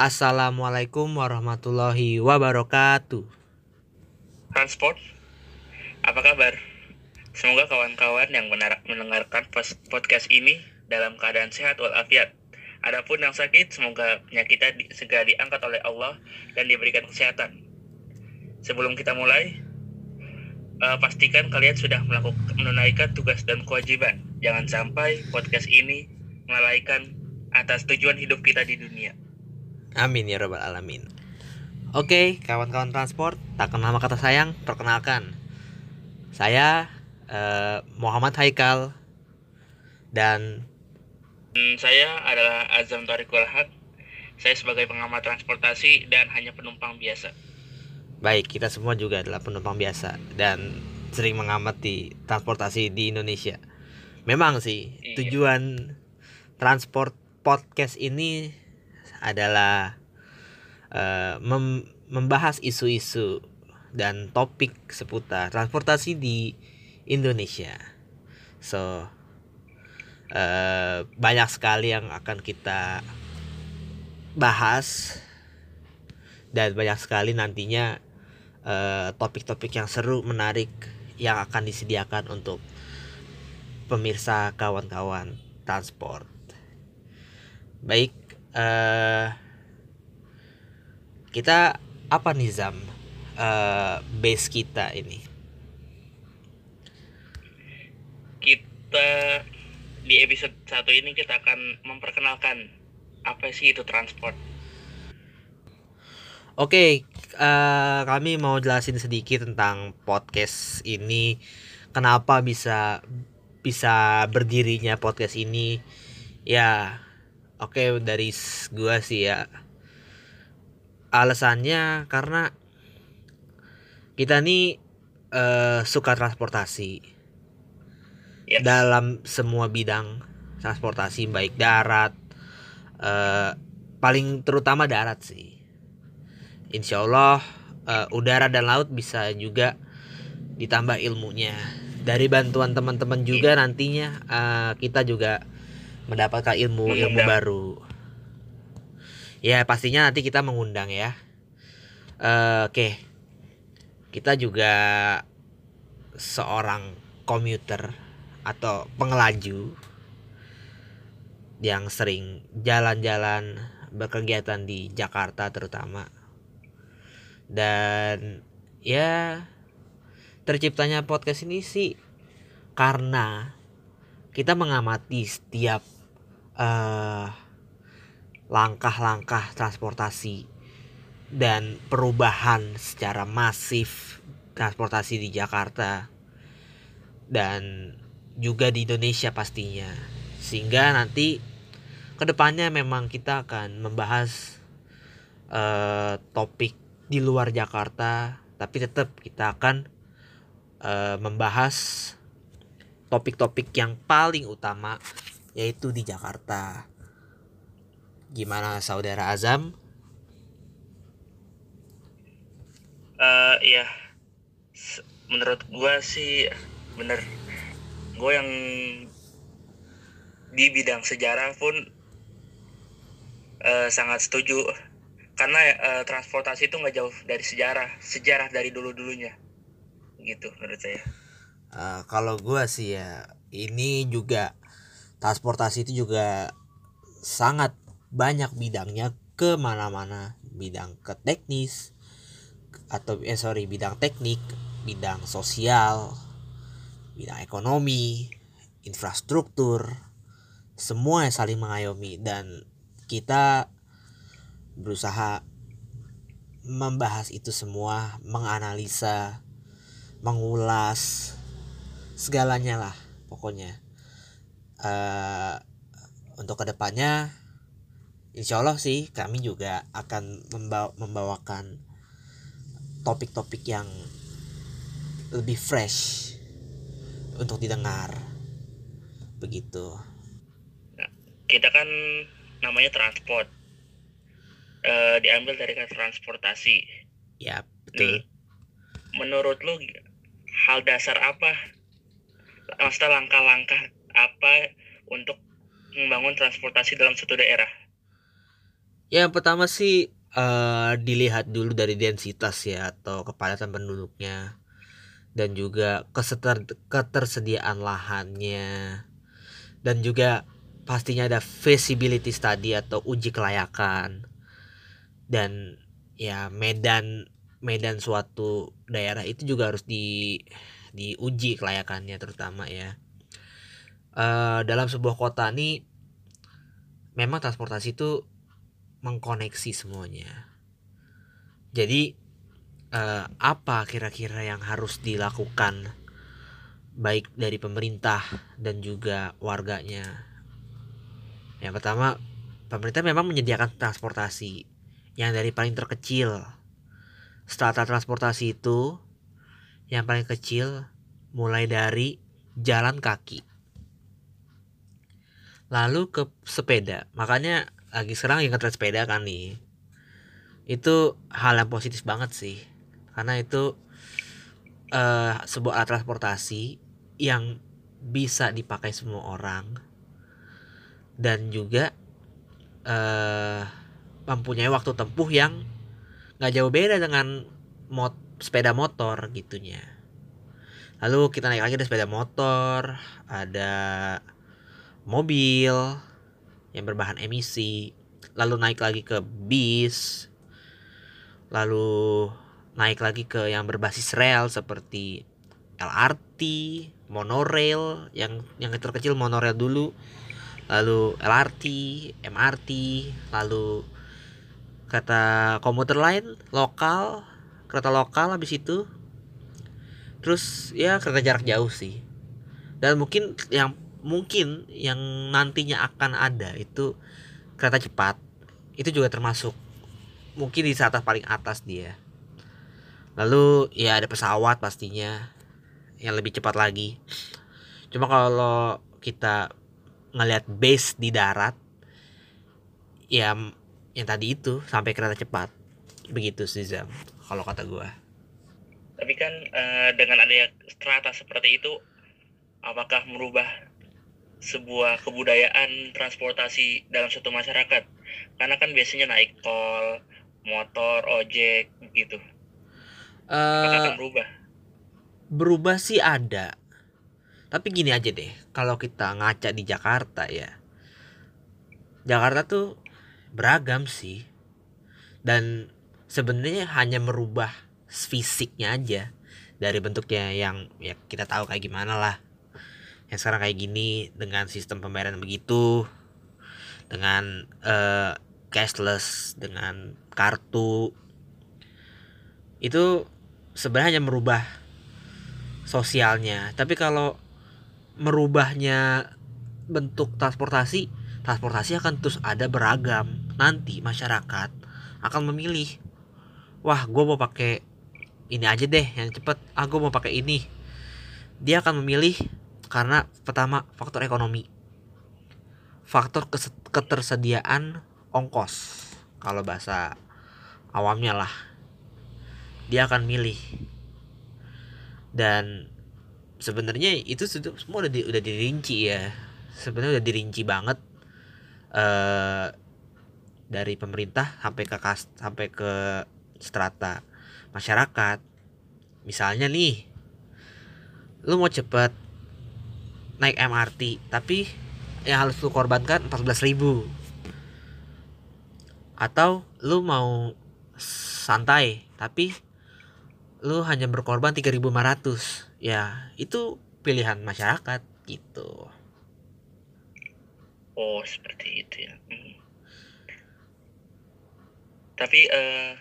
Assalamualaikum warahmatullahi wabarakatuh. Transport, apa kabar? Semoga kawan-kawan yang mendengarkan podcast ini dalam keadaan sehat walafiat. Adapun yang sakit, semoga penyakitnya segera diangkat oleh Allah dan diberikan kesehatan. Sebelum kita mulai, eh, pastikan kalian sudah melakukan menunaikan tugas dan kewajiban. Jangan sampai podcast ini melalaikan atas tujuan hidup kita di dunia. Amin ya robbal alamin. Oke, kawan-kawan transport, tak kenal maka kata sayang, perkenalkan. Saya eh, Muhammad Haikal dan Hmm, saya adalah Azam Tariq Walhaq. Saya sebagai pengamat transportasi dan hanya penumpang biasa. baik kita semua juga adalah penumpang biasa dan sering mengamati transportasi di Indonesia. Memang sih Iya. tujuan transport podcast ini adalah eh, mem- membahas isu-isu dan topik seputar transportasi di Indonesia. So eh, banyak sekali yang akan kita bahas dan banyak sekali nantinya eh, topik-topik yang seru menarik yang akan disediakan untuk pemirsa kawan-kawan transport. Baik, eh kita apa nih Zam eh, base kita ini? Kita di episode satu ini kita akan memperkenalkan apa sih itu transport. Oke, eh, kami mau jelasin sedikit tentang podcast ini. Kenapa bisa bisa berdirinya podcast ini? Ya, oke dari s- gua sih ya. Alasannya karena kita nih eh, suka transportasi Yes. dalam semua bidang transportasi baik darat, eh, paling terutama darat sih. Insya Allah eh, udara dan laut bisa juga ditambah ilmunya. Dari bantuan teman-teman juga nantinya eh, kita juga mendapatkan ilmu ilmu Mengundang. baru. Ya pastinya nanti kita mengundang ya. Eh, Oke, kita juga seorang komuter atau pengelaju yang sering jalan-jalan berkegiatan di Jakarta terutama dan ya terciptanya podcast ini sih karena kita mengamati setiap eh, langkah-langkah transportasi dan perubahan secara masif transportasi di Jakarta dan juga di Indonesia pastinya. Sehingga nanti ke depannya memang kita akan membahas eh, topik di luar Jakarta tapi tetap kita akan eh, membahas topik-topik yang paling utama yaitu di Jakarta gimana saudara Azam Eh, iya. Menurut gua sih bener. Gue yang di bidang sejarah pun eh, sangat setuju karena eh, transportasi itu nggak jauh dari sejarah, sejarah dari dulu dulunya, gitu menurut saya. Eh, kalau gua sih ya ini juga transportasi itu juga sangat banyak bidangnya. Ke mana-mana bidang ke teknis atau eh sorry bidang teknik bidang sosial bidang ekonomi infrastruktur semua yang saling mengayomi. Dan kita berusaha membahas itu semua menganalisa mengulas segalanya lah pokoknya eh untuk ke depannya insya Allah sih kami juga akan membawa, membawakan topik-topik yang lebih fresh untuk didengar begitu Kita kan namanya transport, Eh, diambil dari kata transportasi. ya Nih, betul menurut lu hal dasar apa? Maksudnya langkah-langkah apa untuk membangun transportasi dalam suatu daerah? Ya, yang pertama sih uh, dilihat dulu dari densitas ya atau kepadatan penduduknya dan juga keseter ketersediaan lahannya dan juga pastinya ada feasibility study atau uji kelayakan dan ya medan medan suatu daerah itu juga harus di diuji kelayakannya terutama ya uh, dalam sebuah kota ini memang transportasi itu mengkoneksi semuanya. Jadi uh, apa kira-kira yang harus dilakukan baik dari pemerintah dan juga warganya? Yang pertama pemerintah memang menyediakan transportasi yang dari paling terkecil. Strata transportasi itu yang paling kecil mulai dari jalan kaki lalu ke sepeda. Makanya lagi sekarang yang ngetren sepeda kan nih. Itu hal yang positif banget sih. Karena itu uh, sebuah alat transportasi yang bisa dipakai semua orang. Dan juga uh, mempunyai waktu tempuh yang nggak jauh beda dengan mot sepeda motor gitunya. Lalu kita naik lagi ada sepeda motor ada mobil yang berbahan emisi lalu naik lagi ke bis lalu naik lagi ke yang berbasis rel seperti LRT, monorail yang yang terkecil monorail dulu, lalu LRT, MRT, lalu kata komuter lain lokal, kereta lokal habis itu. Terus ya kereta jarak jauh sih. Dan mungkin yang mungkin yang nantinya akan ada itu kereta cepat. Itu juga termasuk mungkin di saat paling atas dia. Lalu ya ada pesawat pastinya yang lebih cepat lagi. Cuma kalau kita ngelihat base di darat ya yang tadi itu sampai kereta cepat. Begitu sih Zam kalau kata gue tapi kan uh, dengan adanya strata seperti itu apakah merubah sebuah kebudayaan transportasi dalam suatu masyarakat karena kan biasanya naik tol motor ojek gitu uh, berubah? Berubah sih ada. Tapi gini aja deh, kalau kita ngaca di Jakarta ya. Jakarta tuh beragam sih. Dan sebenarnya hanya merubah fisiknya aja dari bentuknya yang ya kita tahu kayak gimana lah. Yang sekarang kayak gini dengan sistem pembayaran begitu dengan uh, cashless dengan kartu itu sebenarnya merubah sosialnya. Tapi kalau merubahnya bentuk transportasi transportasi akan terus ada beragam. Nanti masyarakat akan memilih wah gue mau pakai ini aja deh yang cepet. Ah gue mau pakai ini. Dia akan memilih karena pertama faktor ekonomi. Faktor ketersediaan ongkos. Kalau bahasa awamnya lah. Dia akan milih. Dan sebenarnya itu semua udah di, udah dirinci ya. Sebenarnya udah dirinci banget. Uh, dari pemerintah sampai ke kas sampai ke strata masyarakat. Misalnya nih lu mau cepet naik MRT tapi yang harus lu korbankan 14 ribu. Atau lu mau santai tapi lu hanya berkorban 3500 ya itu pilihan masyarakat gitu. Oh seperti itu ya. Hmm. tapi uh,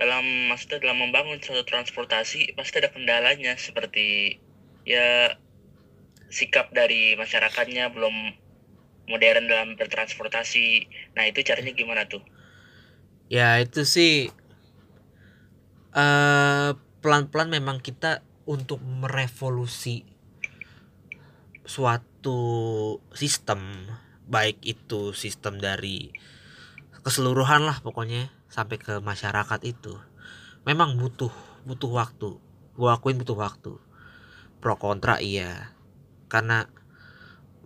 dalam maksudnya dalam membangun suatu transportasi pasti ada kendalanya seperti ya sikap dari masyarakatnya belum modern dalam bertransportasi. Nah itu caranya gimana tuh? Ya itu sih pelan eh, pelan-pelan memang kita untuk merevolusi suatu sistem baik itu sistem dari keseluruhan lah pokoknya sampai ke masyarakat itu. Memang butuh butuh waktu. Gua akuin butuh waktu. Pro kontra iya karena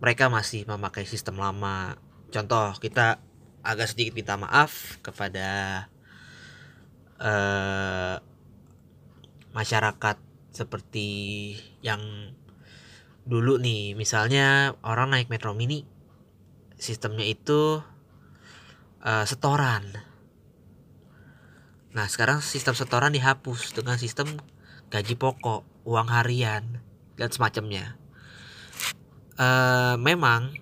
mereka masih memakai sistem lama. Contoh kita agak sedikit minta maaf kepada uh, masyarakat seperti yang dulu nih. Misalnya orang naik metro mini sistemnya itu uh, setoran. Nah sekarang sistem setoran dihapus dengan sistem gaji pokok uang harian dan semacamnya uh, memang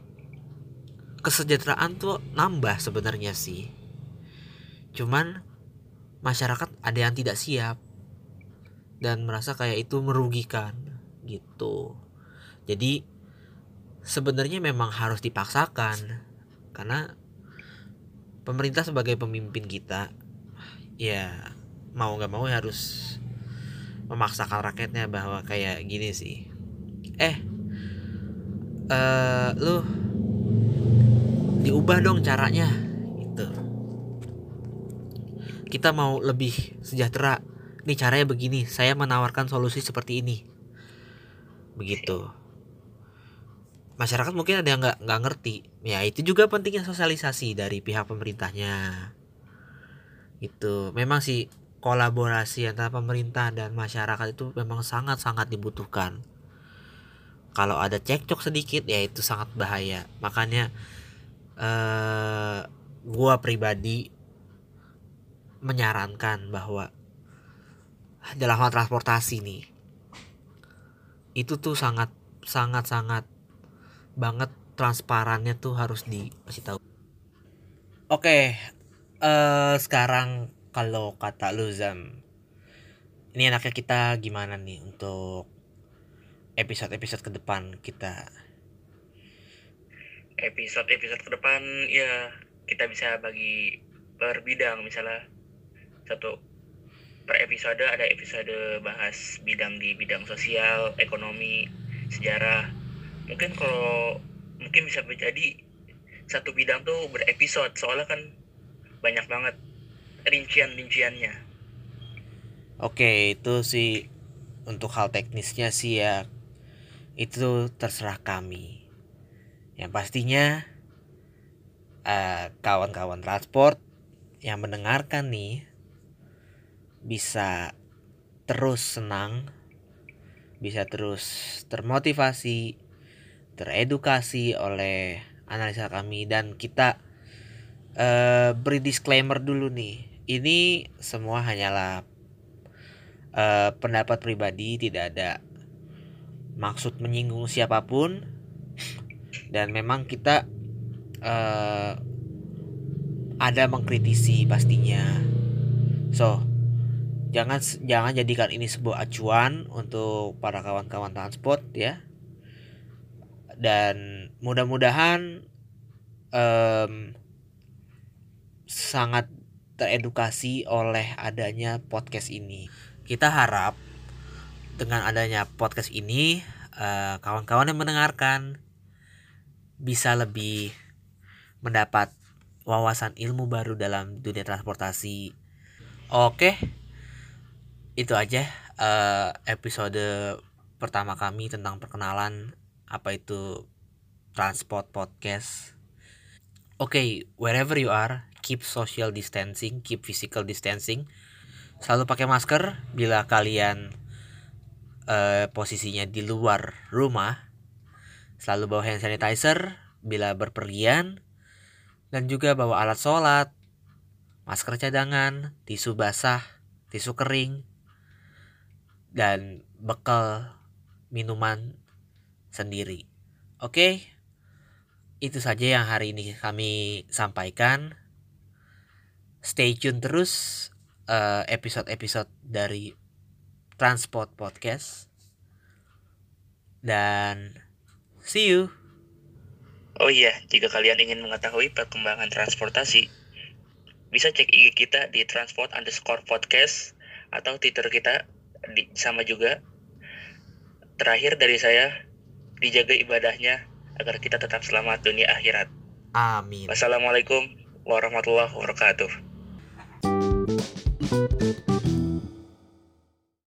kesejahteraan tuh nambah sebenarnya sih. Cuman masyarakat ada yang tidak siap dan merasa kayak itu merugikan gitu. Jadi sebenarnya memang harus dipaksakan karena pemerintah sebagai pemimpin kita ya mau nggak mau harus memaksakan rakyatnya bahwa kayak gini sih. Eh uh, lu diubah dong caranya gitu. Kita mau lebih sejahtera. Nih caranya begini. Saya menawarkan solusi seperti ini. Begitu. Masyarakat mungkin ada yang nggak nggak ngerti. Ya itu juga pentingnya sosialisasi dari pihak pemerintahnya. Itu memang sih kolaborasi antara pemerintah dan masyarakat itu memang sangat sangat dibutuhkan kalau ada cekcok sedikit ya itu sangat bahaya makanya eh, gua pribadi menyarankan bahwa dalam hal transportasi nih itu tuh sangat sangat sangat banget transparannya tuh harus dikasih tahu. Oke, uh, sekarang kalau kata Luzam, ini enaknya kita gimana nih untuk episode-episode ke depan kita? Episode-episode ke depan ya kita bisa bagi per bidang misalnya satu per episode ada episode bahas bidang di bidang sosial, ekonomi, sejarah, mungkin kalau mungkin bisa menjadi satu bidang tuh berepisode soalnya kan banyak banget rincian-rinciannya. Oke, itu sih untuk hal teknisnya sih ya itu terserah kami. Yang pastinya eh, kawan-kawan transport yang mendengarkan nih bisa terus senang, bisa terus termotivasi teredukasi oleh analisa kami dan kita uh, beri disclaimer dulu nih. Ini semua hanyalah uh, pendapat pribadi, tidak ada maksud menyinggung siapa pun dan memang kita uh, ada mengkritisi pastinya. So, jangan jangan jadikan ini sebuah acuan untuk para kawan-kawan transport ya dan mudah-mudahan um, sangat teredukasi oleh adanya podcast ini. Kita harap dengan adanya podcast ini kawan kawan-kawan yang mendengarkan bisa lebih mendapat wawasan ilmu baru dalam dunia transportasi. Oke, itu aja uh, episode pertama kami tentang perkenalan apa itu transport podcast. Oke, wherever you are, keep social distancing, keep physical distancing. Selalu pakai masker bila kalian uh, posisinya di luar rumah. Selalu bawa hand sanitizer bila berpergian dan juga bawa alat sholat, masker cadangan, tisu basah, tisu kering, dan bekal minuman sendiri. Oke, itu saja yang hari ini kami sampaikan. Stay tune terus eh, episode-episode uh, dari Transport Podcast. Dan see you. Oh iya, jika kalian ingin mengetahui perkembangan transportasi, bisa cek IG kita di transport underscore podcast atau Twitter kita di, sama juga. Terakhir dari saya, dijaga ibadahnya agar kita tetap selamat dunia akhirat. Amin. Wassalamualaikum warahmatullahi wabarakatuh.